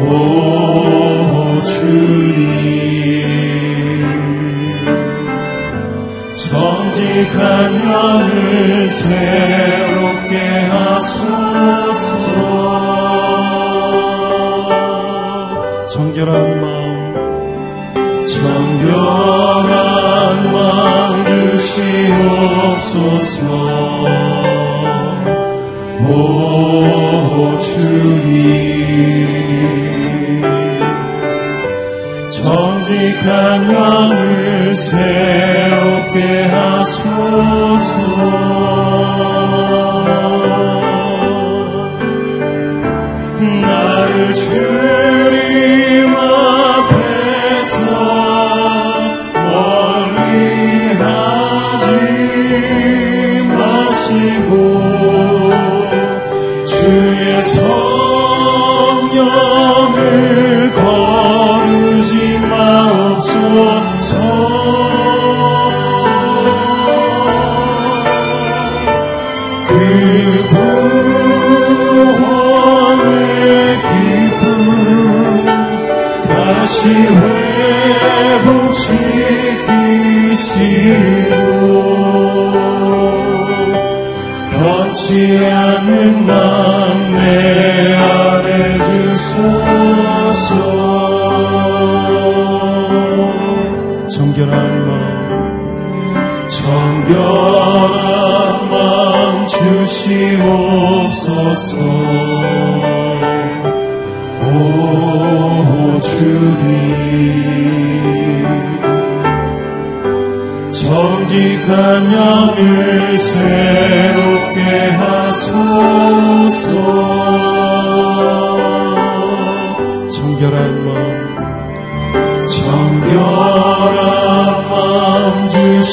오 주님. 정직한 영을 새롭게 하소서. 정결한 마음 정결한 마음 주시옵소서 오 주님. 정직한 영을 새롭게 하소서. 나를 주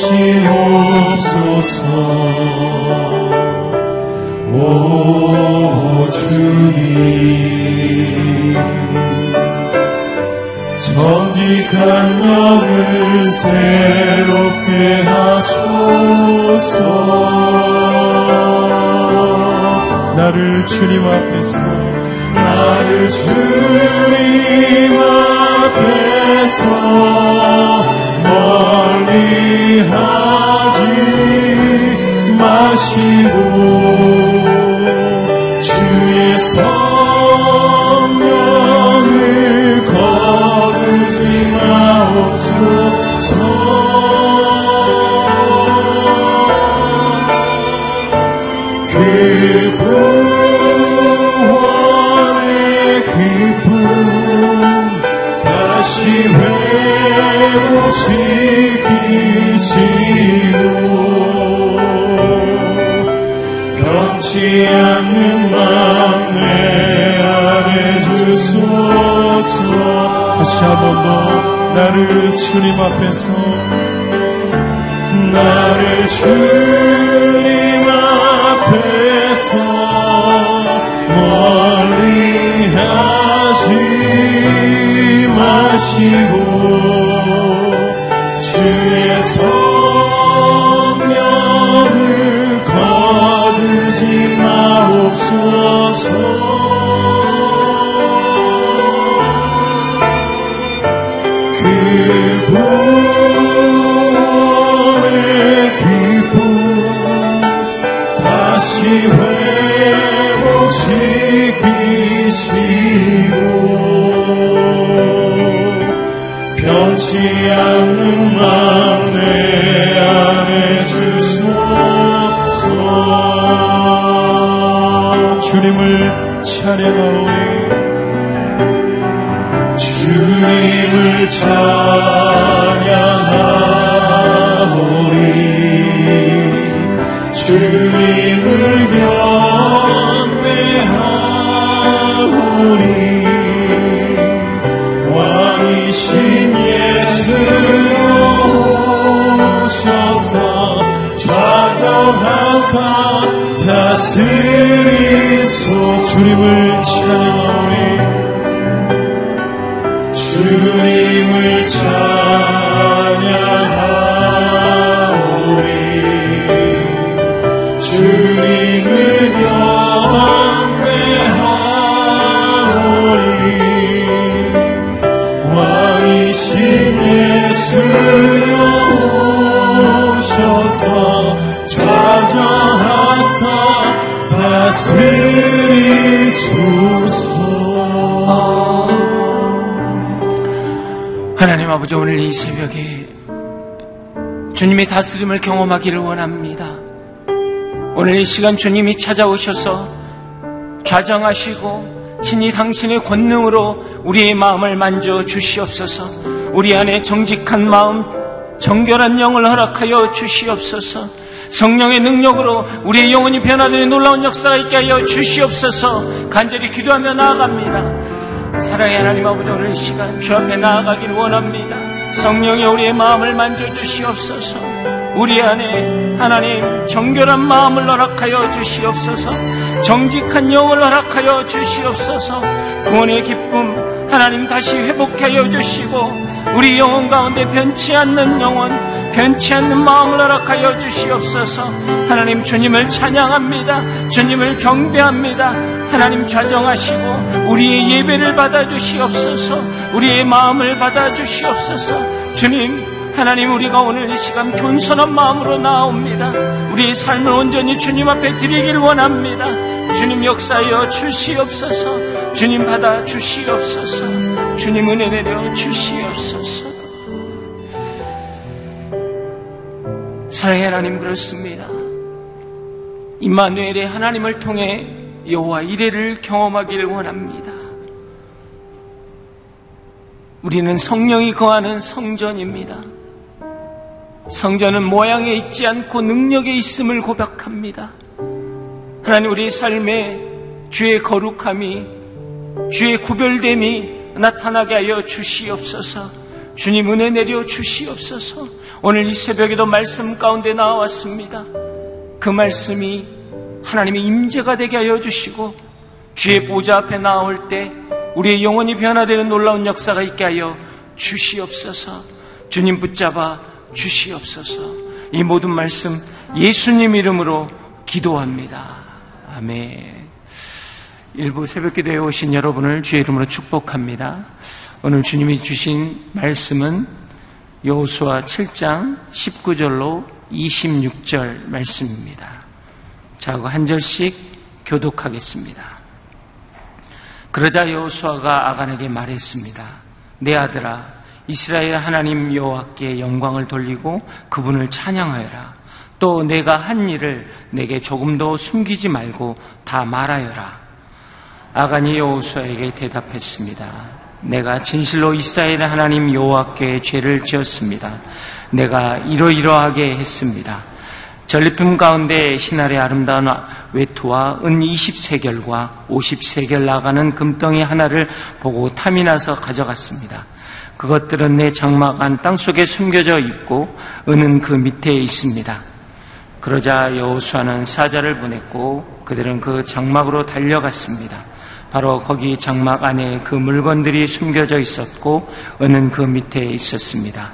주시옵소서. 오 주님. 정직한 영을 새롭게 하소서. 나를 주님 앞에서 나를 주님 앞에서 멀리 하지 마시고 주의 성 다시 한 번 더 나를 주님 앞에서 나를 주님 주님을 찬양하오니. 주님을 찬양하오니. 주님을 경배하오니. 왕이신 예수 오셔서 좌정하사 다스리소 주님을 찬양하 오늘 이 새벽에 주님의 다스림을 경험하기를 원합니다. 오늘 이 시간 주님이 찾아오셔서 좌정하시고 친히 당신의 권능으로 우리의 마음을 만져 주시옵소서. 우리 안에 정직한 마음, 정결한 영을 허락하여 주시옵소서. 성령의 능력으로 우리의 영혼이 변화되는 놀라운 역사가 있게 하여 주시옵소서. 간절히 기도하며 나아갑니다. 사랑의 하나님 아버지 오늘 이 시간 주 앞에 나아가길 원합니다. 성령이 우리의 마음을 만져주시옵소서. 우리 안에 하나님 정결한 마음을 허락하여 주시옵소서. 정직한 영을 허락하여 주시옵소서. 구원의 기쁨 하나님 다시 회복하여 주시고 우리 영혼 가운데 변치 않는 영혼, 변치 않는 마음을 허락하여 주시옵소서. 하나님 주님을 찬양합니다. 주님을 경배합니다. 하나님 좌정하시고 우리의 예배를 받아 주시옵소서. 우리의 마음을 받아 주시옵소서. 주님, 하나님 우리가 오늘 이 시간 겸손한 마음으로 나옵니다. 우리의 삶을 온전히 주님 앞에 드리길 원합니다. 주님 역사여 주시옵소서. 주님 받아 주시옵소서. 주님 은혜 내려 주시옵소서. 사랑의 하나님 그렇습니다. 임마누엘의 하나님을 통해 여호와 이레를 경험하기를 원합니다. 우리는 성령이 거하는 성전입니다. 성전은 모양에 있지 않고 능력에 있음을 고백합니다. 하나님 우리 삶에 주의 거룩함이 주의 구별됨이 나타나게 하여 주시옵소서. 주님 은혜 내려 주시옵소서. 오늘 이 새벽에도 말씀 가운데 나왔습니다. 그 말씀이 하나님의 임재가 되게 하여 주시고 주의 보좌 앞에 나올 때 우리의 영혼이 변화되는 놀라운 역사가 있게 하여 주시옵소서. 주님 붙잡아 주시옵소서. 이 모든 말씀 예수님 이름으로 기도합니다. 아멘. 일부 새벽 기도에 오신 여러분을 주의 이름으로 축복합니다. 오늘 주님이 주신 말씀은 여호수아 7장 19절로 26절 말씀입니다. 자, 한 절씩 교독하겠습니다. 그러자 여호수아가 아간에게 말했습니다. 내 아들아, 이스라엘 하나님 여호와께 영광을 돌리고 그분을 찬양하여라. 또 내가 한 일을 내게 조금도 숨기지 말고 다 말하여라. 아간이 여호수아에게 대답했습니다. 내가 진실로 이스라엘 하나님 여호와께 죄를 지었습니다. 내가 이러이러하게 했습니다. 전리품 가운데 신할의 아름다운 외투와 은 20세결과 50세결 나가는 금덩이 하나를 보고 탐이 나서 가져갔습니다. 그것들은 내 장막 안 땅속에 숨겨져 있고 은은 그 밑에 있습니다. 그러자 여호수아는 사자를 보냈고 그들은 그 장막으로 달려갔습니다. 바로 거기 장막 안에 그 물건들이 숨겨져 있었고 은은 그 밑에 있었습니다.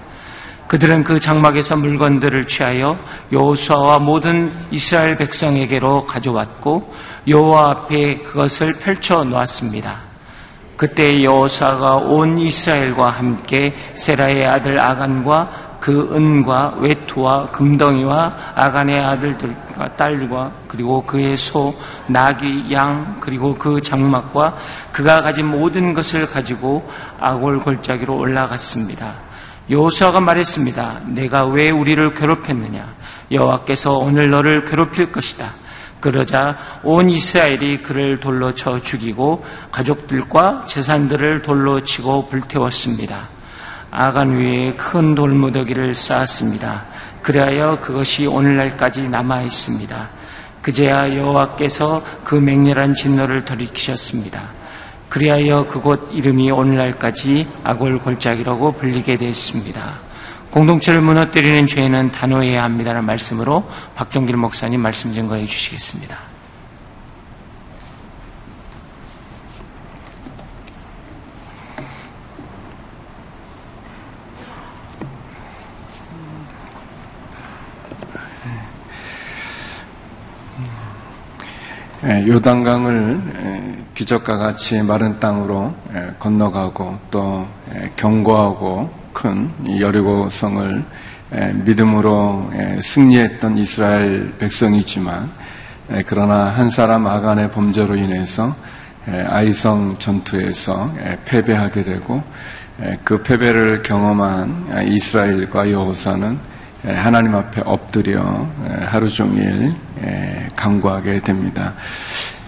그들은 그 장막에서 물건들을 취하여 여호수아와 모든 이스라엘 백성에게로 가져왔고 여호와 앞에 그것을 펼쳐 놓았습니다. 그때 여호수아가 온 이스라엘과 함께 세라의 아들 아간과 그 은과 외투와 금덩이와 아간의 아들들과 딸과 그리고 그의 소, 나귀, 양 그리고 그 장막과 그가 가진 모든 것을 가지고 아골 골짜기로 올라갔습니다. 여호수아가 말했습니다. 내가 왜 우리를 괴롭혔느냐? 여호와께서 오늘 너를 괴롭힐 것이다. 그러자 온 이스라엘이 그를 돌로 쳐 죽이고 가족들과 재산들을 돌로 치고 불태웠습니다. 아간 위에 큰 돌무더기를 쌓았습니다. 그리하여 그것이 오늘날까지 남아 있습니다. 그제야 여호와께서 그 맹렬한 진노를 돌이키셨습니다. 그리하여 그곳 이름이 오늘날까지 아골 골짜기라고 불리게 됐습니다. 공동체를 무너뜨리는 죄는 단호해야 합니다라는 말씀으로 박종길 목사님 말씀 증거해 주시겠습니다. 요단강을 기적과 같이 마른 땅으로 건너가고 또 경고하고 큰 여리고성을 믿음으로 승리했던 이스라엘 백성이지만 그러나 한 사람 아간의 범죄로 인해서 아이성 전투에서 패배하게 되고 그 패배를 경험한 이스라엘과 여호사는 하나님 앞에 엎드려 하루 종일 강구하게 됩니다.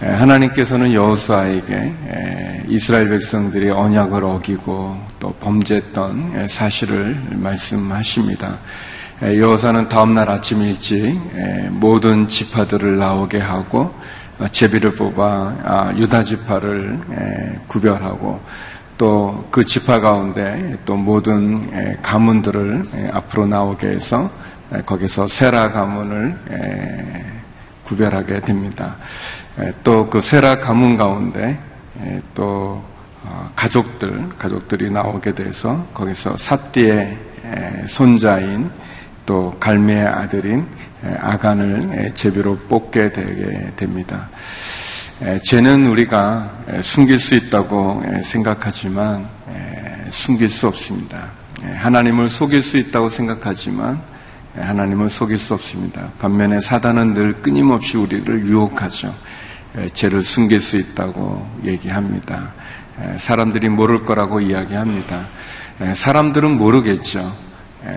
하나님께서는 여호수아에게 이스라엘 백성들이 언약을 어기고 또 범죄했던 사실을 말씀하십니다. 여호사는 다음날 아침 일찍 모든 지파들을 나오게 하고 제비를 뽑아 아, 유다 지파를 구별하고 또 그 지파 가운데 또 모든 가문들을 앞으로 나오게 해서 거기서 세라 가문을 구별하게 됩니다. 또 그 세라 가문 가운데 또 어, 가족들 가족들이 나오게 돼서 거기서 삿디의 손자인 또 갈매의 아들인 아간을 제비로 뽑게 되게 됩니다. 죄는 우리가 숨길 수 있다고 생각하지만 숨길 수 없습니다. 하나님을 속일 수 있다고 생각하지만 하나님을 속일 수 없습니다. 반면에 사단은 늘 끊임없이 우리를 유혹하죠. 죄를 숨길 수 있다고 얘기합니다. 사람들이 모를 거라고 이야기합니다. 사람들은 모르겠죠.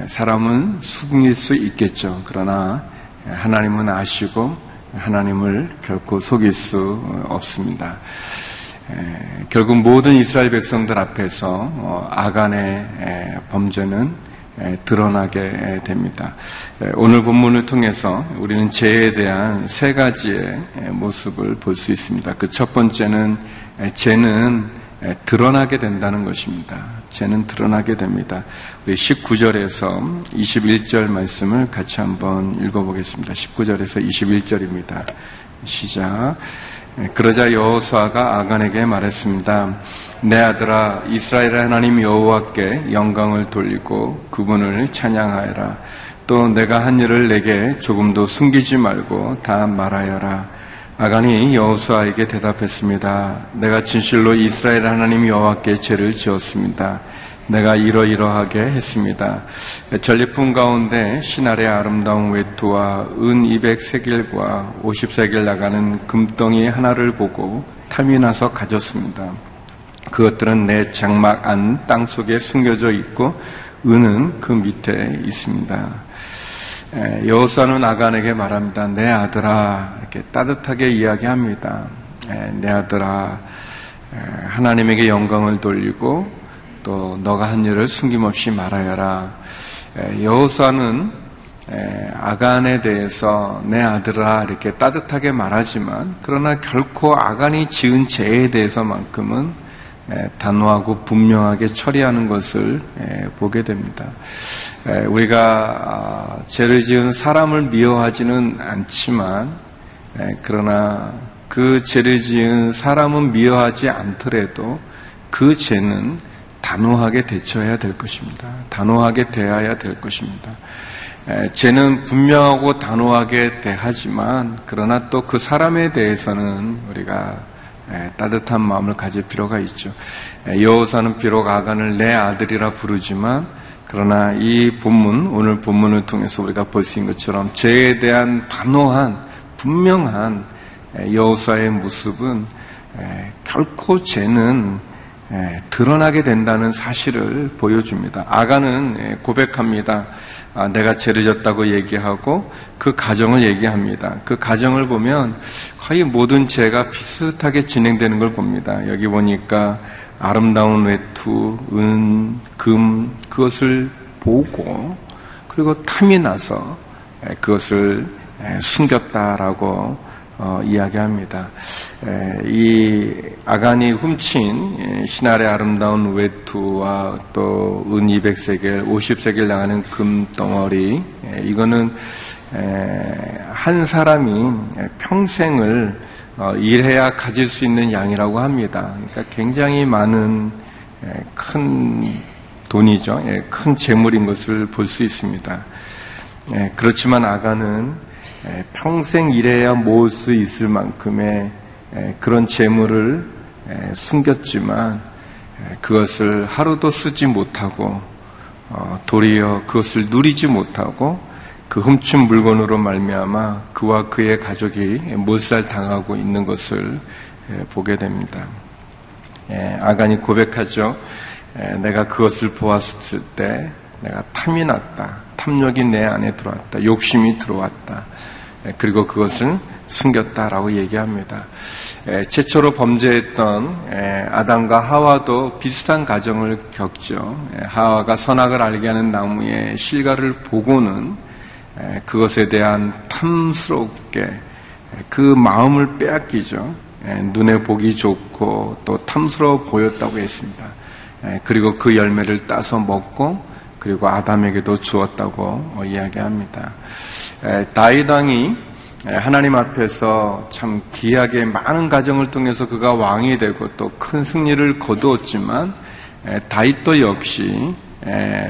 사람은 숨길 수 있겠죠. 그러나 하나님은 아시고 하나님을 결코 속일 수 없습니다. 결국 모든 이스라엘 백성들 앞에서 어, 아간의 범죄는 드러나게 됩니다. 오늘 본문을 통해서 우리는 죄에 대한 세 가지의 모습을 볼 수 있습니다. 그 첫 번째는 죄는 드러나게 된다는 것입니다. 죄는 드러나게 됩니다. 우리 19절에서 21절 말씀을 같이 한번 읽어보겠습니다. 19절에서 21절입니다. 시작. 그러자 여호수아가 아간에게 말했습니다. 내 아들아 이스라엘 하나님 여호와께 영광을 돌리고 그분을 찬양하여라. 또 내가 한 일을 내게 조금도 숨기지 말고 다 말하여라. 아간이 여호수아에게 대답했습니다. 내가 진실로 이스라엘 하나님 여호와께 죄를 지었습니다. 내가 이러이러하게 했습니다. 전리품 가운데 신알의 아름다운 외투와 은 200세겔과 50세겔 나가는 금덩이 하나를 보고 탐이 나서 가졌습니다. 그것들은 내 장막 안 땅 속에 숨겨져 있고 은은 그 밑에 있습니다. 여호사는 아간에게 말합니다. 내 아들아 이렇게 따뜻하게 이야기합니다. 내 아들아 하나님에게 영광을 돌리고 또 너가 한 일을 숨김없이 말하여라. 여호사는 아간에 대해서 내 아들아 이렇게 따뜻하게 말하지만 그러나 결코 아간이 지은 죄에 대해서만큼은 단호하고 분명하게 처리하는 것을 보게 됩니다. 우리가 아, 죄를 지은 사람을 미워하지는 않지만 그러나 그 죄를 지은 사람은 미워하지 않더라도 그 죄는 단호하게 대처해야 될 것입니다. 단호하게 대해야 될 것입니다. 죄는 분명하고 단호하게 대하지만 그러나 또 그 사람에 대해서는 우리가 따뜻한 마음을 가질 필요가 있죠. 여호사는 비록 아간을 내 아들이라 부르지만 그러나 이 본문, 오늘 본문을 통해서 우리가 볼 수 있는 것처럼 죄에 대한 단호한, 분명한 여호사의 모습은 결코 죄는 드러나게 된다는 사실을 보여줍니다. 아가는 고백합니다. 아, 내가 죄를 졌다고 얘기하고 그 가정을 얘기합니다. 그 가정을 보면 거의 모든 죄가 비슷하게 진행되는 걸 봅니다. 여기 보니까 아름다운 외투, 은, 금, 그것을 보고, 그리고 탐이 나서 그것을 숨겼다라고 어, 이야기합니다. 이 아간이 훔친 신할의 아름다운 외투와 또 은 200세겔, 50세겔 나가는 금덩어리 이거는 한 사람이 평생을 어, 일해야 가질 수 있는 양이라고 합니다. 그러니까 굉장히 많은 큰 돈이죠. 큰 재물인 것을 볼 수 있습니다. 그렇지만 아간은 평생 일해야 모을 수 있을 만큼의 그런 재물을 숨겼지만 그것을 하루도 쓰지 못하고 어, 도리어 그것을 누리지 못하고 그 훔친 물건으로 말미암아 그와 그의 가족이 못살 당하고 있는 것을 보게 됩니다. 아간이 고백하죠. 내가 그것을 보았을 때 내가 탐이 났다. 탐욕이 내 안에 들어왔다. 욕심이 들어왔다. 그리고 그것을 숨겼다라고 얘기합니다. 최초로 범죄했던 아담과 하와도 비슷한 가정을 겪죠. 하와가 선악을 알게 하는 나무의 실과를 보고는 그것에 대한 탐스럽게 그 마음을 빼앗기죠. 눈에 보기 좋고 또 탐스러워 보였다고 했습니다. 그리고 그 열매를 따서 먹고 그리고 아담에게도 주었다고 이야기합니다. 다이당이 하나님 앞에서 참 귀하게 많은 가정을 통해서 그가 왕이 되고 또 큰 승리를 거두었지만 다윗도 역시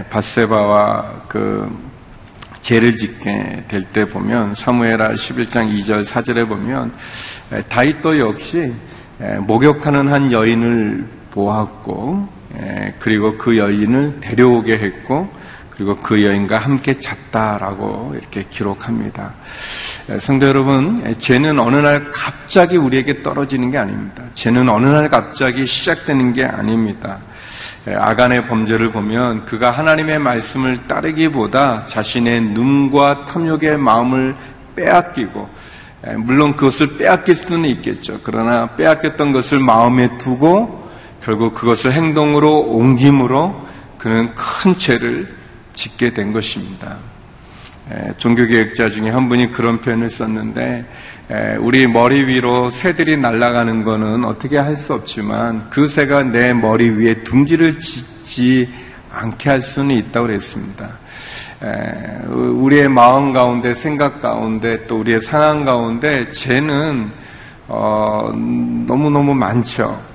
바세바와 그 죄를 짓게 될 때 보면 사무엘하 11장 2절 4절에 보면 다윗도 역시 목욕하는 한 여인을 보았고 그리고 그 여인을 데려오게 했고 그리고 그 여인과 함께 잤다라고 이렇게 기록합니다. 성도 여러분, 죄는 어느 날 갑자기 우리에게 떨어지는 게 아닙니다. 죄는 어느 날 갑자기 시작되는 게 아닙니다. 아간의 범죄를 보면 그가 하나님의 말씀을 따르기보다 자신의 눈과 탐욕의 마음을 빼앗기고 물론 그것을 빼앗길 수는 있겠죠. 그러나 빼앗겼던 것을 마음에 두고 결국 그것을 행동으로 옮김으로 그는 큰 죄를 짓게 된 것입니다. 종교개혁자 중에 한 분이 그런 표현을 썼는데 우리 머리 위로 새들이 날아가는 것은 어떻게 할 수 없지만 그 새가 내 머리 위에 둥지를 짓지 않게 할 수는 있다고 그랬습니다. 우리의 마음 가운데, 생각 가운데, 또 우리의 상황 가운데 죄는 어, 너무너무 많죠.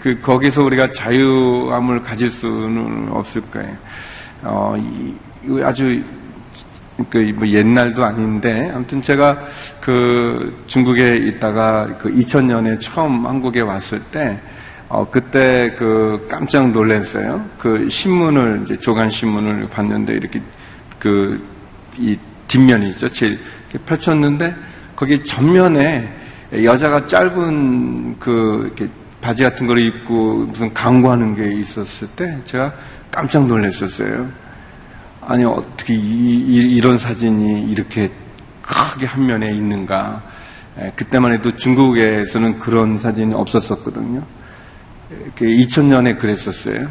그, 거기서 우리가 자유함을 가질 수는 없을 거예요. 어, 아주 그뭐 옛날도 아닌데 아무튼 제가 그 중국에 있다가 그 2000년에 처음 한국에 왔을 때 어, 그때 그 깜짝 놀랐어요. 그 신문을 이제 조간 신문을 봤는데 이렇게 그 이 뒷면이 있죠. 제일 펼쳤는데 거기 전면에 여자가 짧은 그 이렇게 바지 같은 걸 입고 무슨 광고하는 게 있었을 때 제가 깜짝 놀랐었어요. 아니 어떻게 이, 런 사진이 이렇게 크게 한 면에 있는가? 그때만 해도 중국에서는 그런 사진이 없었었거든요. 2000년에 그랬었어요.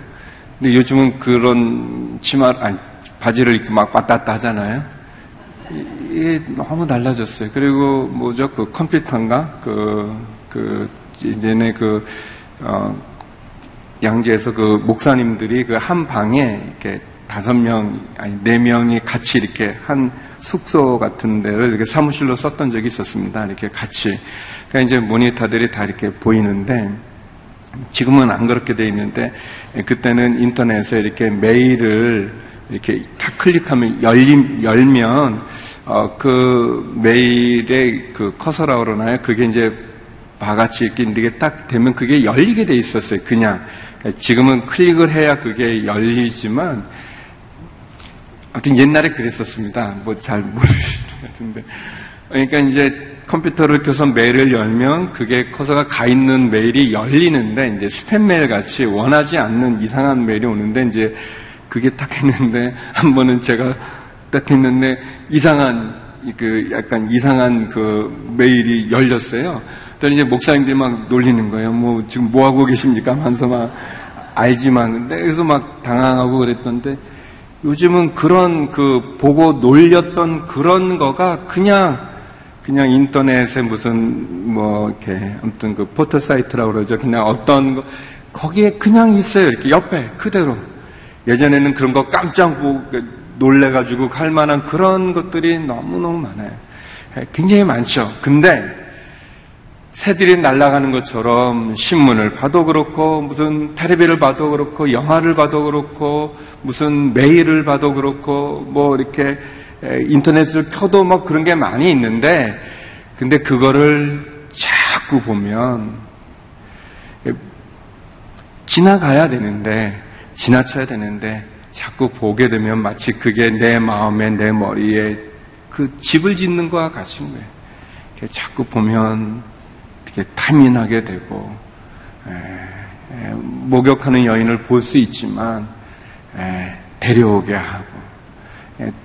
근데 요즘은 그런 치마, 아니, 바지를 입고 막 왔다 갔다 하잖아요. 이게 너무 달라졌어요. 그리고 뭐죠? 그 컴퓨터인가? 그, 그, 이제는 그, 어, 양재에서 그 목사님들이 그 한 방에 이렇게 다섯 명, 아니, 네 명이 같이 이렇게 한 숙소 같은 데를 이렇게 사무실로 썼던 적이 있었습니다. 이렇게 같이. 그러니까 이제 모니터들이 다 이렇게 보이는데, 지금은 안 그렇게 돼 있는데, 그때는 인터넷에 이렇게 메일을 이렇게 탁 클릭하면 열림, 열면, 어, 그 메일의 그 커서라고 그러나요? 그게 이제 바같이 이렇게 이게 딱 되면 그게 열리게 돼 있었어요. 그냥. 그러니까 지금은 클릭을 해야 그게 열리지만, 하여튼 옛날에 그랬었습니다. 뭐 잘 모르시는 것 같은데. 그러니까 이제 컴퓨터를 켜서 메일을 열면 그게 커서가 가 있는 메일이 열리는데 이제 스팸 메일 같이 원하지 않는 이상한 메일이 오는데 이제 그게 딱 했는데 한 번은 제가 딱 했는데 이상한 그 약간 이상한 그 메일이 열렸어요. 그랬더니 이제 목사님들이 막 놀리는 거예요. 뭐 지금 뭐 하고 계십니까? 하면서 막 알지만 근데 그래서 막 당황하고 그랬던데 요즘은 그런 그 보고 놀렸던 그런 거가 그냥 그냥 인터넷에 무슨 뭐 이렇게 아무튼 그 포털 사이트라고 그러죠. 그냥 어떤 거 거기에 그냥 있어요. 이렇게 옆에 그대로. 예전에는 그런 거 깜짝 놀래가지고 갈 만한 그런 것들이 너무너무 많아요. 예, 굉장히 많죠. 근데 새들이 날아가는 것처럼 신문을 봐도 그렇고 무슨 테레비를 봐도 그렇고 영화를 봐도 그렇고 무슨 메일을 봐도 그렇고 뭐 이렇게 인터넷을 켜도 뭐 그런 게 많이 있는데 근데 그거를 자꾸 보면 지나가야 되는데 지나쳐야 되는데 자꾸 보게 되면 마치 그게 내 마음에 내 머리에 그 집을 짓는 거와 같은 거예요. 자꾸 보면 이렇게 탐인하게 되고 목욕하는 여인을 볼 수 있지만 에, 데려오게 하고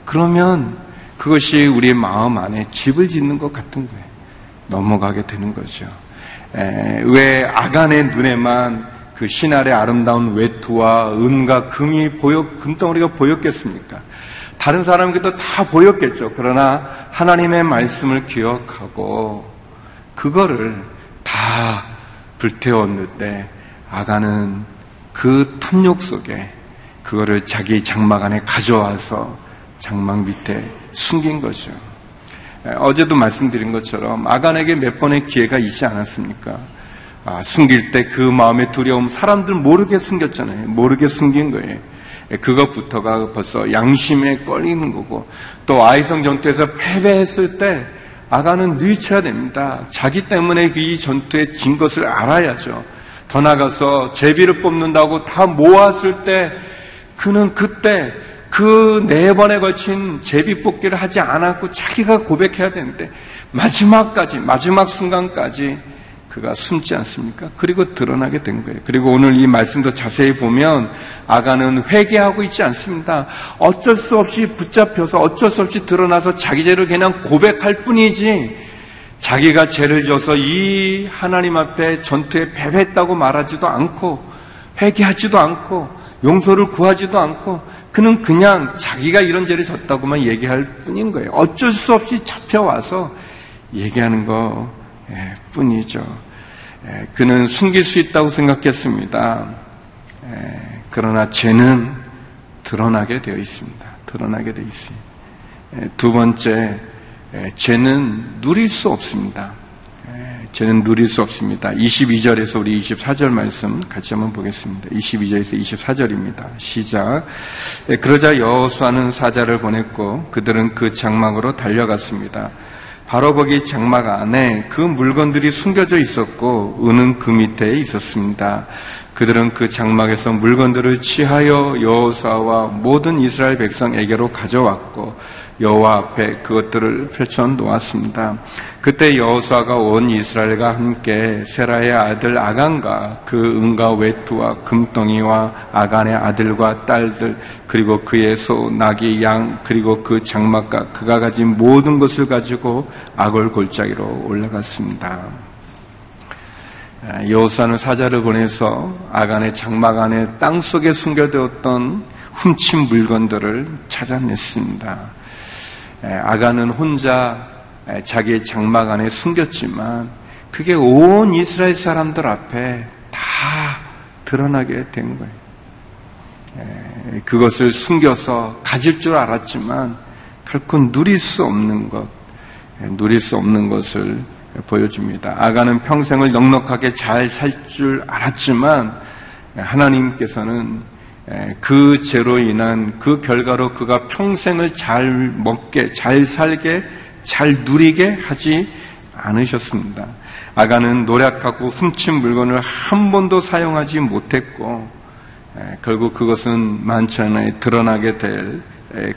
그러면 그것이 우리 마음 안에 집을 짓는 것 같은 거예요. 넘어가게 되는 거죠. 왜 아간의 눈에만 그 신알의 아름다운 외투와 은과 금이 보여 금덩어리가 보였겠습니까? 다른 사람에게도 다 보였겠죠. 그러나 하나님의 말씀을 기억하고 그거를 다 불태웠는데 아가는 그 탐욕 속에 그거를 자기 장막 안에 가져와서 장막 밑에 숨긴 거죠. 어제도 말씀드린 것처럼 아간에게 몇 번의 기회가 있지 않았습니까? 아, 숨길 때 그 마음의 두려움 사람들 모르게 숨겼잖아요. 모르게 숨긴 거예요. 그것부터가 벌써 양심에 걸리는 거고 또 아이성 전투에서 패배했을 때 아가는 누이쳐야 됩니다. 자기 때문에 이 전투에 진 것을 알아야죠. 더 나가서 제비를 뽑는다고 다 모았을 때 그는 그때 그 네 번에 걸친 제비 뽑기를 하지 않았고 자기가 고백해야 되는데 마지막까지 마지막 순간까지 그가 숨지 않습니까? 그리고 드러나게 된 거예요. 그리고 오늘 이 말씀도 자세히 보면 아가는 회개하고 있지 않습니다. 어쩔 수 없이 붙잡혀서 어쩔 수 없이 드러나서 자기 죄를 그냥 고백할 뿐이지 자기가 죄를 져서 이 하나님 앞에 전투에 패배했다고 말하지도 않고 회개하지도 않고 용서를 구하지도 않고 그는 그냥 자기가 이런 죄를 졌다고만 얘기할 뿐인 거예요. 어쩔 수 없이 잡혀와서 얘기하는 거 예, 뿐이죠. 예, 그는 숨길 수 있다고 생각했습니다. 예, 그러나 죄는 드러나게 되어 있습니다. 드러나게 되어 있습니다. 두 번째, 죄는 누릴 수 없습니다. 죄는 누릴 수 없습니다. 22절에서 우리 24절 말씀 같이 한번 보겠습니다. 22절에서 24절입니다. 시작. 그러자 여호수아는 사자를 보냈고 그들은 그 장막으로 달려갔습니다. 바로 거기 장막 안에 그 물건들이 숨겨져 있었고 은은 그 밑에 있었습니다. 그들은 그 장막에서 물건들을 취하여 여호사와 모든 이스라엘 백성에게로 가져왔고 여호와 앞에 그것들을 펼쳐 놓았습니다. 그때 여호수아가 온 이스라엘과 함께 세라의 아들 아간과 그 은과 외투와 금덩이와 아간의 아들과 딸들 그리고 그의 소 나귀 양 그리고 그 장막과 그가 가진 모든 것을 가지고 아골 골짜기로 올라갔습니다. 여호수아는 사자를 보내서 아간의 장막 안에 땅 속에 숨겨두었던 훔친 물건들을 찾아냈습니다. 아가는 혼자 자기의 장막 안에 숨겼지만 그게 온 이스라엘 사람들 앞에 다 드러나게 된 거예요. 그것을 숨겨서 가질 줄 알았지만 결코 누릴 수 없는 것, 누릴 수 없는 것을 보여줍니다. 아가는 평생을 넉넉하게 잘 살 줄 알았지만 하나님께서는 그 죄로 인한 그 결과로 그가 평생을 잘 먹게, 잘 살게, 잘 누리게 하지 않으셨습니다. 아가는 노력하고 훔친 물건을 한 번도 사용하지 못했고, 결국 그것은 만천하에 드러나게 될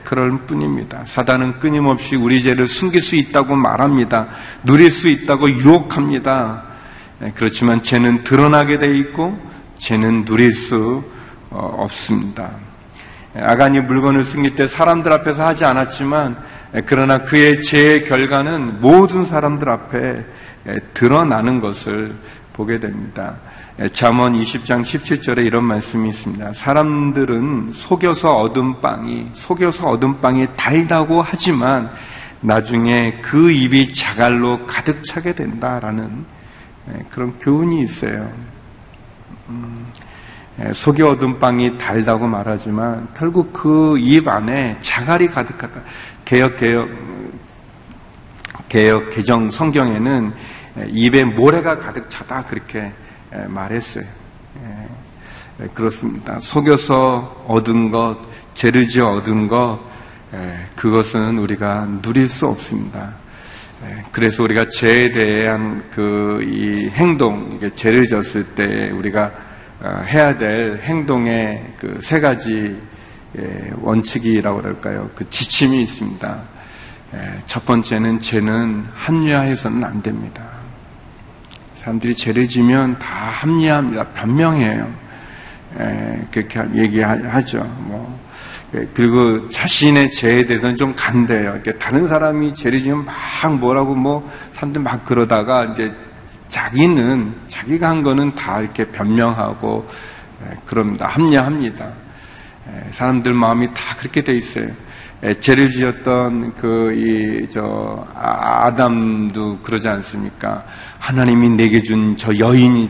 그럴 뿐입니다. 사단은 끊임없이 우리 죄를 숨길 수 있다고 말합니다. 누릴 수 있다고 유혹합니다. 그렇지만 죄는 드러나게 돼 있고, 죄는 누릴 수 어, 없습니다. 아간이 물건을 숨길 때 사람들 앞에서 하지 않았지만 그러나 그의 죄의 결과는 모든 사람들 앞에 드러나는 것을 보게 됩니다. 잠언 20장 17절에 이런 말씀이 있습니다. 사람들은 속여서 얻은 빵이 속여서 얻은 빵이 달다고 하지만 나중에 그 입이 자갈로 가득 차게 된다라는 예, 그런 교훈이 있어요. 음, 예, 속이 얻은 빵이 달다고 말하지만 결국 그 입 안에 자갈이 가득하다. 개혁 개혁 개혁 개정 성경에는 입에 모래가 가득 차다 그렇게 말했어요. 그렇습니다. 속여서 얻은 것, 죄를 지어 얻은 것, 그것은 우리가 누릴 수 없습니다. 그래서 우리가 죄에 대한 그 이 행동, 죄를 졌을 때 우리가 어, 해야 될 행동의 그 세 가지 원칙이라고 그럴까요? 그 지침이 있습니다. 첫 번째는 죄는 합리화해서는 안 됩니다. 사람들이 죄를 지면 다 합리화합니다. 변명해요. 그렇게 얘기하죠. 뭐. 그리고 자신의 죄에 대해서는 좀 간대요. 다른 사람이 죄를 지면 막 뭐라고 뭐 사람들 막 그러다가 이제 자기는 자기가 한 거는 다 이렇게 변명하고 그럽니다. 합리화합니다. 사람들 마음이 다 그렇게 돼 있어요. 죄를 지었던 그, 이, 저, 아, 아담도 그러지 않습니까? 하나님이 내게 준 저 여인이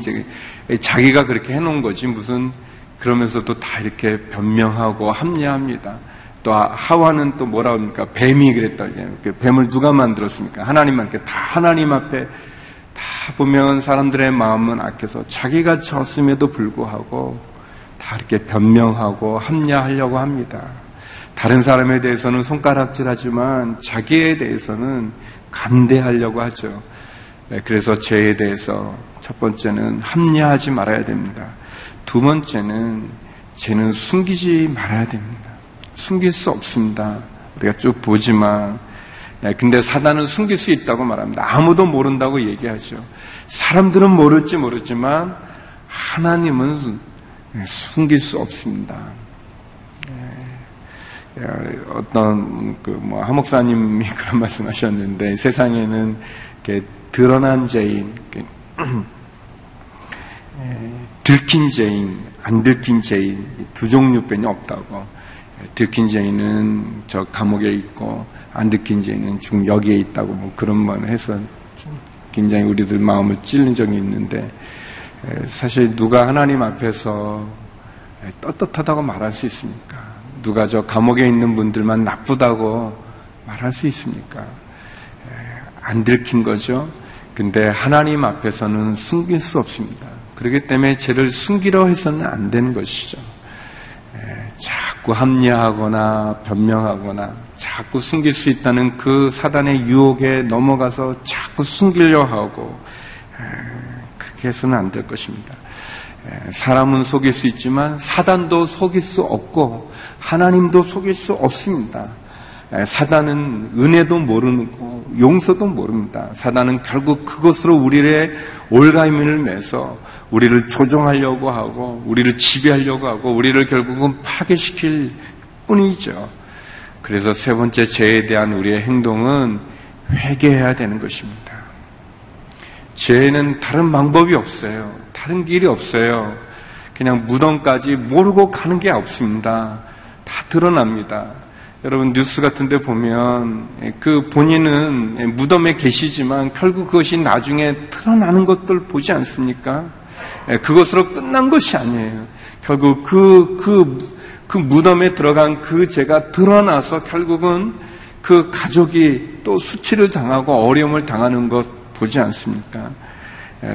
자기가 그렇게 해놓은 거지 무슨 그러면서도 다 이렇게 변명하고 합리합니다. 또 하와는 또 뭐라 합니까? 뱀이 그랬다. 그 뱀을 누가 만들었습니까? 하나님한테 다 하나님 앞에 다 보면 사람들의 마음은 악해서 자기가 졌음에도 불구하고 다 이렇게 변명하고 합리하려고 합니다. 다른 사람에 대해서는 손가락질하지만 자기에 대해서는 감대하려고 하죠. 네, 그래서 죄에 대해서 첫 번째는 합리하지 말아야 됩니다. 두 번째는 죄는 숨기지 말아야 됩니다. 숨길 수 없습니다. 우리가 쭉 보지만 네, 근데 사단은 숨길 수 있다고 말합니다. 아무도 모른다고 얘기하죠. 사람들은 모를지 모르지만 하나님은 숨길 수 없습니다. 어떤 그뭐 하목사님이 그런 말씀하셨는데 세상에는 이렇게 드러난 죄인, 들킨 죄인, 안 들킨 죄인 두 종류뿐이 없다고. 들킨 죄인은 저 감옥에 있고 안 들킨 죄인은 지금 여기에 있다고 뭐 그런 말을 해서 굉장히 우리들 마음을 찔린 적이 있는데 사실 누가 하나님 앞에서 떳떳하다고 말할 수 있습니까? 누가 저 감옥에 있는 분들만 나쁘다고 말할 수 있습니까? 안 들킨 거죠. 근데 하나님 앞에서는 숨길 수 없습니다. 그렇기 때문에 죄를 숨기려 해서는 안 되는 것이죠. 자꾸 합리화하거나 변명하거나 자꾸 숨길 수 있다는 그 사단의 유혹에 넘어가서 자꾸 숨기려 하고 그렇게 해서는 안 될 것입니다. 사람은 속일 수 있지만 사단도 속일 수 없고 하나님도 속일 수 없습니다. 사단은 은혜도 모르고 용서도 모릅니다. 사단은 결국 그것으로 우리의 올가임을 매서 우리를 조종하려고 하고 우리를 지배하려고 하고 우리를 결국은 파괴시킬 뿐이죠. 그래서 세 번째 죄에 대한 우리의 행동은 회개해야 되는 것입니다. 죄는 다른 방법이 없어요. 다른 길이 없어요. 그냥 무덤까지 모르고 가는 게 없습니다. 다 드러납니다. 여러분 뉴스 같은 데 보면 그 본인은 무덤에 계시지만 결국 그것이 나중에 드러나는 것들 보지 않습니까? 그것으로 끝난 것이 아니에요. 결국 그, 그, 그 무덤에 들어간 그 죄가 드러나서 결국은 그 가족이 또 수치를 당하고 어려움을 당하는 것 보지 않습니까?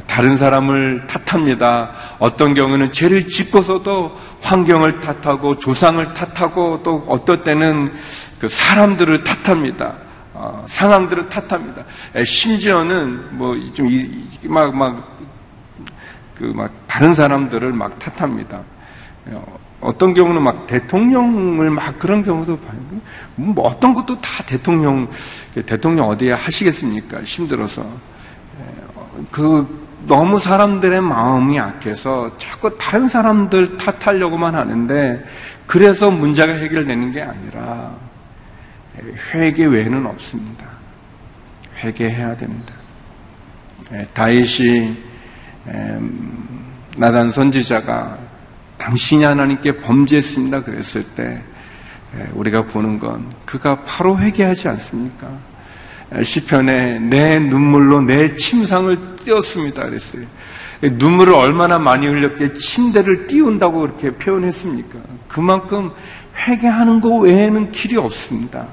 다른 사람을 탓합니다. 어떤 경우는 죄를 짓고서도 환경을 탓하고 조상을 탓하고 또 어떨 때는 그 사람들을 탓합니다. 어, 상황들을 탓합니다. 심지어는 뭐좀막막 그막 막 다른 사람들을 막 탓합니다. 어, 어떤 경우는 막 대통령을 막 그런 경우도 봐요. 뭐 어떤 것도 다 대통령 대통령 어디에 하시겠습니까? 힘들어서 그 너무 사람들의 마음이 약해서 자꾸 다른 사람들 탓하려고만 하는데 그래서 문제가 해결되는 게 아니라 회개 외에는 없습니다. 회개해야 됩니다. 예, 다윗이 나단 선지자가 당신이 하나님께 범죄했습니다. 그랬을 때 우리가 보는 건 그가 바로 회개하지 않습니까? 시편에 내 눈물로 내 침상을 띄었습니다. 그랬어요. 눈물을 얼마나 많이 흘렸기에 침대를 띄운다고 그렇게 표현했습니까? 그만큼 회개하는 것 외에는 길이 없습니다.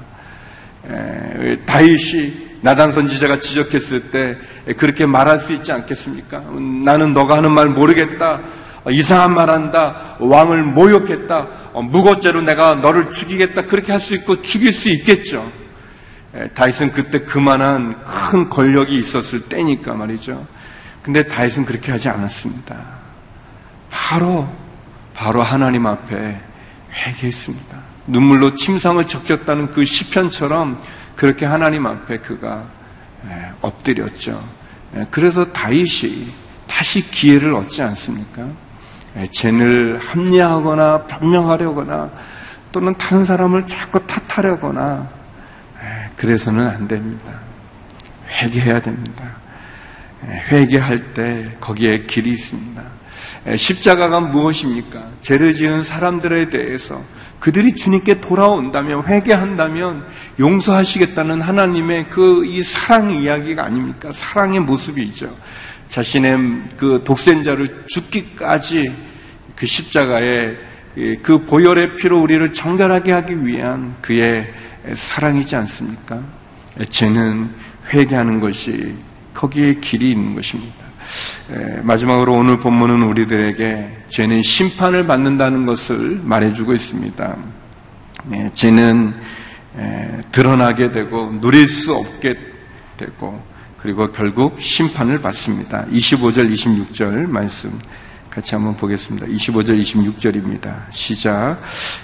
다윗이 나단 선지자가 지적했을 때 그렇게 말할 수 있지 않겠습니까? 나는 너가 하는 말 모르겠다. 이상한 말 한다. 왕을 모욕했다. 무고죄로 내가 너를 죽이겠다. 그렇게 할 수 있고 죽일 수 있겠죠. 다윗은 그때 그만한 큰 권력이 있었을 때니까 말이죠. 근데 다윗은 그렇게 하지 않았습니다. 바로 바로 하나님 앞에 회개했습니다. 눈물로 침상을 적셨다는 그 시편처럼 그렇게 하나님 앞에 그가 엎드렸죠. 그래서 다윗이 다시 기회를 얻지 않습니까? 죄를 합리하거나 변명하려거나 또는 다른 사람을 자꾸 탓하려거나 그래서는 안 됩니다. 회개해야 됩니다. 회개할 때 거기에 길이 있습니다. 십자가가 무엇입니까? 죄를 지은 사람들에 대해서 그들이 주님께 돌아온다면 회개한다면 용서하시겠다는 하나님의 그 이 사랑 이야기가 아닙니까? 사랑의 모습이죠. 자신의 그 독생자를 죽기까지 그 십자가에 그 보혈의 피로 우리를 정결하게 하기 위한 그의 사랑이지 않습니까? 죄는 회개하는 것이 거기에 길이 있는 것입니다. 마지막으로 오늘 본문은 우리들에게 죄는 심판을 받는다는 것을 말해주고 있습니다. 죄는 드러나게 되고 누릴 수 없게 되고 그리고 결국 심판을 받습니다. 25절, 26절 말씀 같이 한번 보겠습니다. 25절, 26절입니다. 시작.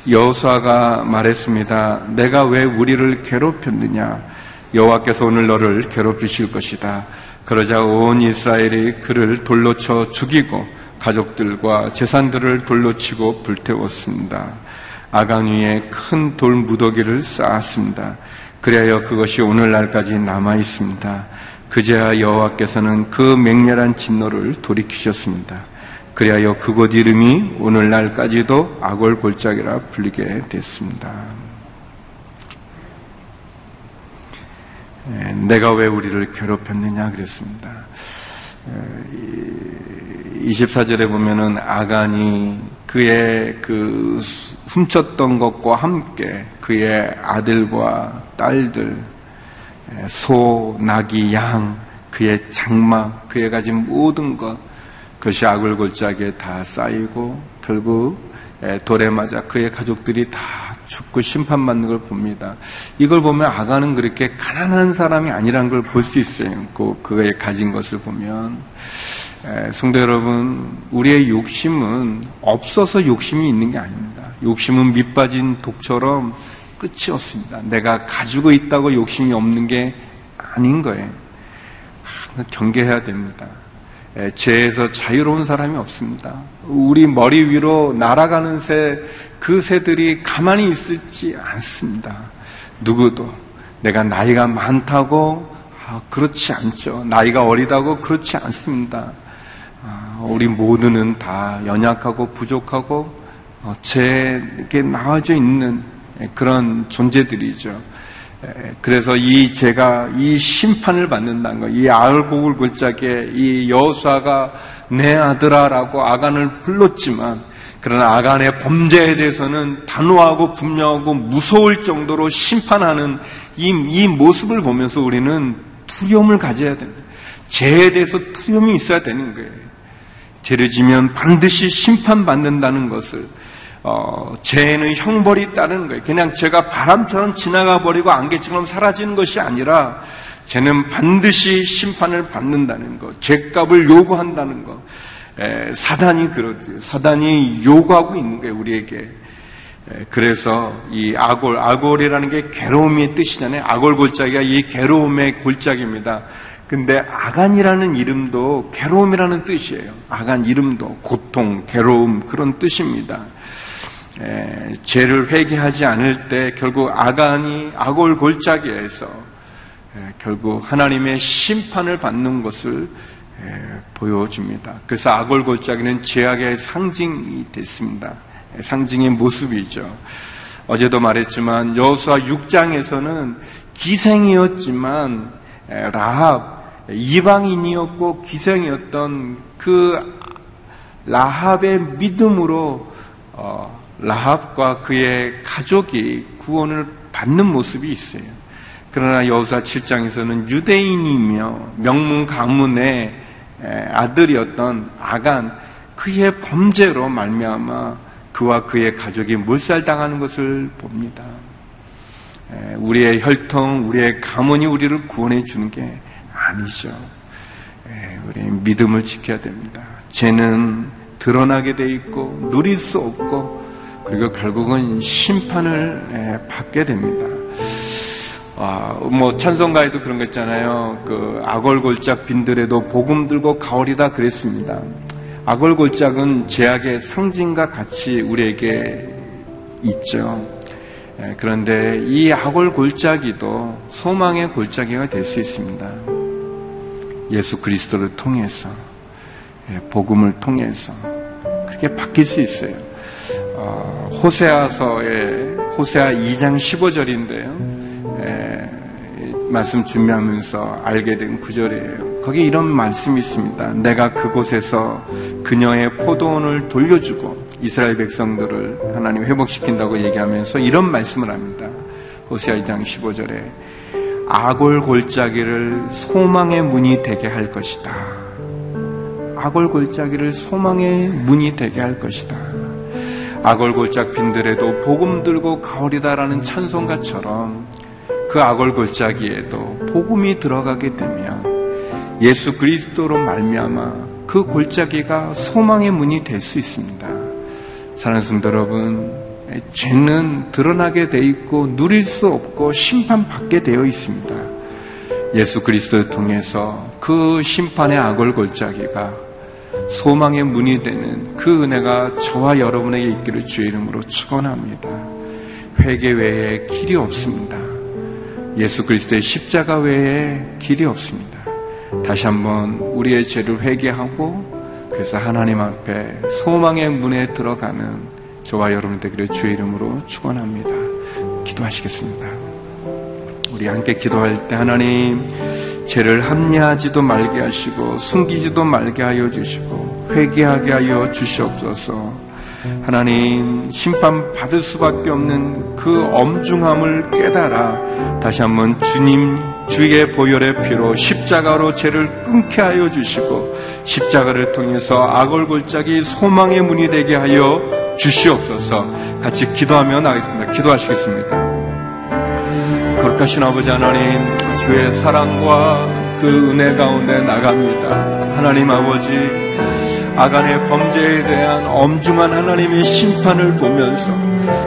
여호수아가 말했습니다. 내가 왜 우리를 괴롭혔느냐? 여호와께서 오늘 너를 괴롭히실 것이다. 그러자 온 이스라엘이 그를 돌로 쳐 죽이고 가족들과 재산들을 돌로 치고 불태웠습니다. 아간 위에 큰 돌 무더기를 쌓았습니다. 그리하여 그것이 오늘날까지 남아 있습니다. 그제야 여호와께서는 그 맹렬한 진노를 돌이키셨습니다. 그리하여 그곳 이름이 오늘날까지도 악월 골짜기라 불리게 됐습니다. 예, 내가 왜 우리를 괴롭혔느냐 그랬습니다. 24절에 보면은 아간이 그의 그 훔쳤던 것과 함께 그의 아들과 딸들, 예, 소, 나귀, 양, 그의 장막, 그의 가진 모든 것, 그것이 악을 골짜기에 다 쌓이고 결국 예, 돌에 맞아 그의 가족들이 다 죽고 심판받는 걸 봅니다. 이걸 보면 아가는 그렇게 가난한 사람이 아니란 걸 볼 수 있어요. 그, 그의 가진 것을 보면. 성도 여러분, 우리의 욕심은 없어서 욕심이 있는 게 아닙니다. 욕심은 밑빠진 독처럼 끝이 없습니다. 내가 가지고 있다고 욕심이 없는 게 아닌 거예요. 경계해야 됩니다. 죄에서 자유로운 사람이 없습니다. 우리 머리 위로 날아가는 새, 그 새들이 가만히 있을지 않습니다. 누구도 내가 나이가 많다고 아, 그렇지 않죠. 나이가 어리다고 그렇지 않습니다. 아, 우리 모두는 다 연약하고 부족하고 어, 죄에 나와져 있는 그런 존재들이죠. 그래서 이 죄가 이 심판을 받는다는 거, 이 아을곡을 골짜기에 이 여수아가 내 아들아라고 아간을 불렀지만 그러나 아간의 범죄에 대해서는 단호하고 분명하고 무서울 정도로 심판하는 이, 이 모습을 보면서 우리는 두려움을 가져야 됩니다. 죄에 대해서 두려움이 있어야 되는 거예요. 죄를 지면 반드시 심판받는다는 것을 어, 죄는 형벌이 따르는 거예요. 그냥 죄가 바람처럼 지나가 버리고 안개처럼 사라지는 것이 아니라 죄는 반드시 심판을 받는다는 것, 죄값을 요구한다는 것. 에, 사단이 그렇죠. 사단이 요구하고 있는 거예요, 우리에게. 에, 그래서 이 아골, 아골이라는 게 괴로움의 뜻이잖아요. 아골 골짜기가 이 괴로움의 골짜기입니다. 근데 아간이라는 이름도 괴로움이라는 뜻이에요. 아간 이름도 고통, 괴로움 그런 뜻입니다. 에, 죄를 회개하지 않을 때 결국 아간이 아골 골짜기에서 에, 결국 하나님의 심판을 받는 것을 에, 보여줍니다. 그래서 아골 골짜기는 죄악의 상징이 됐습니다. 상징의 모습이죠. 어제도 말했지만 여수와 6장에서는 기생이었지만 라합 이방인이었고 기생이었던 그 라합의 믿음으로 어, 라합과 그의 가족이 구원을 받는 모습이 있어요. 그러나 여호사 7장에서는 유대인이며 명문 가문의 아들이었던 아간 그의 범죄로 말미암아 그와 그의 가족이 몰살당하는 것을 봅니다. 우리의 혈통, 우리의 가문이 우리를 구원해 주는 게 아니죠. 우리 믿음을 지켜야 됩니다. 죄는 드러나게 돼 있고 누릴 수 없고 그리고 결국은 심판을 받게 됩니다. 아, 뭐 찬송가에도 그런 거 있잖아요. 그 악월골짝 빈들에도 복음 들고 가오리다 그랬습니다. 악월골짝은 제약의 상징과 같이 우리에게 있죠. 그런데 이 악월골짜기도 소망의 골짜기가 될 수 있습니다. 예수 그리스도를 통해서 복음을 통해서 그렇게 바뀔 수 있어요. 어, 호세아서의 호세아 2장 15절인데요. 말씀 준비하면서 알게 된 구절이에요. 거기 이런 말씀이 있습니다. 내가 그곳에서 그녀의 포도원을 돌려주고 이스라엘 백성들을 하나님 회복시킨다고 얘기하면서 이런 말씀을 합니다. 호세아 2장 15절에 아골 골짜기를 소망의 문이 되게 할 것이다. 아골 골짜기를 소망의 문이 되게 할 것이다. 아골 골짝 빈들에도 복음 들고 가오리다라는 찬송가처럼 그 악월 골짜기에도 복음이 들어가게 되면 예수 그리스도로 말미암아 그 골짜기가 소망의 문이 될 수 있습니다. 사랑하는 성도 여러분, 죄는 드러나게 돼 있고 누릴 수 없고 심판받게 되어 있습니다. 예수 그리스도를 통해서 그 심판의 악월 골짜기가 소망의 문이 되는 그 은혜가 저와 여러분에게 있기를 주의 이름으로 축원합니다. 회개 외에 길이 없습니다. 예수 그리스도의 십자가 외에 길이 없습니다. 다시 한번 우리의 죄를 회개하고 그래서 하나님 앞에 소망의 문에 들어가는 저와 여러분 되기를 주의 이름으로 축원합니다. 기도하시겠습니다. 우리 함께 기도할 때 하나님 죄를 합리하지도 말게 하시고 숨기지도 말게 하여 주시고 회개하게 하여 주시옵소서. 하나님 심판 받을 수밖에 없는 그 엄중함을 깨달아 다시 한번 주님 주의 보혈의 피로 십자가로 죄를 끊게 하여 주시고 십자가를 통해서 악을 골짜기 소망의 문이 되게 하여 주시옵소서 같이 기도하며 나겠습니다. 기도하시겠습니까? 거룩하신 아버지 하나님 주의 사랑과 그 은혜 가운데 나갑니다. 하나님 아버지 아간의 범죄에 대한 엄중한 하나님의 심판을 보면서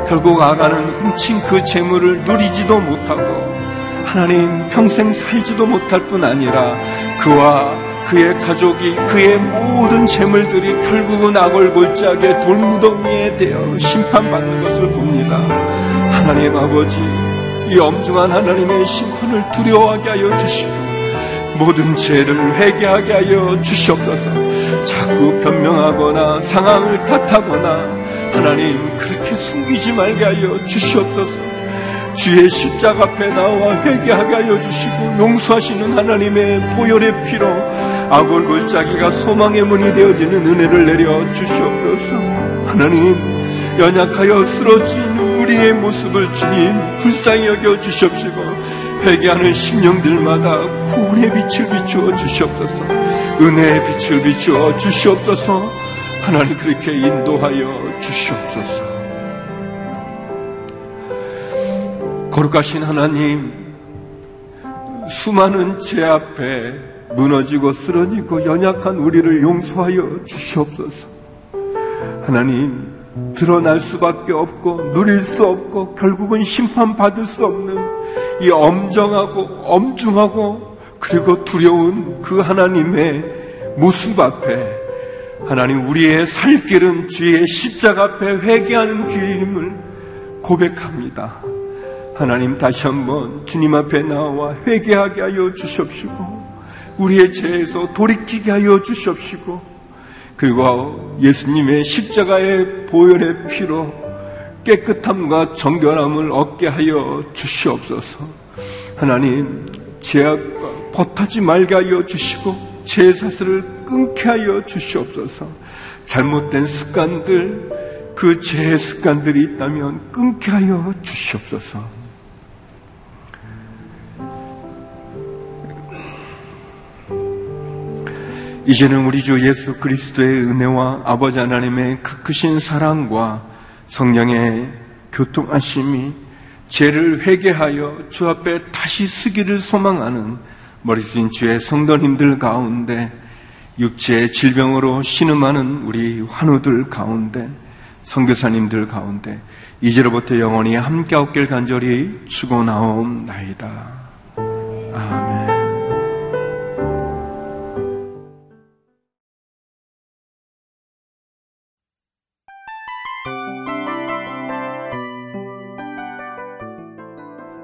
결국 아간은 훔친 그 재물을 누리지도 못하고 하나님 평생 살지도 못할 뿐 아니라 그와 그의 가족이 그의 모든 재물들이 결국은 악을 골짜기에 돌무더미에 대어 심판받는 것을 봅니다. 하나님 아버지 이 엄중한 하나님의 심판을 두려워하게 하여 주시고 모든 죄를 회개하게 하여 주시옵소서. 자꾸 변명하거나 상황을 탓하거나 하나님 그렇게 숨기지 말게 하여 주시옵소서. 주의 십자가 앞에 나와 회개하게 하여 주시고 용서하시는 하나님의 보혈의 피로 악을 골짜기가 소망의 문이 되어지는 은혜를 내려 주시옵소서. 하나님 연약하여 쓰러진 우리의 모습을 주님 불쌍히 여겨 주시옵시고 회개하는 심령들마다 구원의 빛을 비추어 주시옵소서. 은혜의 빛을 비추어 주시옵소서. 하나님 그렇게 인도하여 주시옵소서. 거룩하신 하나님, 수많은 죄 앞에 무너지고 쓰러지고 연약한 우리를 용서하여 주시옵소서. 하나님, 드러날 수밖에 없고 누릴 수 없고 결국은 심판받을 수 없는 이 엄정하고 엄중하고 그리고 두려운 그 하나님의 모습 앞에 하나님 우리의 살 길은 주의 십자가 앞에 회개하는 길임을 고백합니다. 하나님 다시 한번 주님 앞에 나와 회개하게 하여 주십시고 우리의 죄에서 돌이키게 하여 주십시고 그리고 예수님의 십자가의 보혈의 피로 깨끗함과 정결함을 얻게 하여 주시옵소서. 하나님 죄악과 벗하지 말게 하여 주시고 죄사슬을 끊게 하여 주시옵소서 잘못된 습관들 그 죄의 습관들이 있다면 끊게 하여 주시옵소서 이제는 우리 주 예수 그리스도의 은혜와 아버지 하나님의 그 크신 사랑과 성령의 교통하심이 죄를 회개하여 주 앞에 다시 쓰기를 소망하는 머리숱 주의 성도님들 가운데 육체의 질병으로 신음하는 우리 환우들 가운데 선교사님들 가운데 이제로부터 영원히 함께 없길 간절히 축원하옵나이다. 아멘.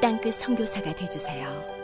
땅끝 성교사가 되주세요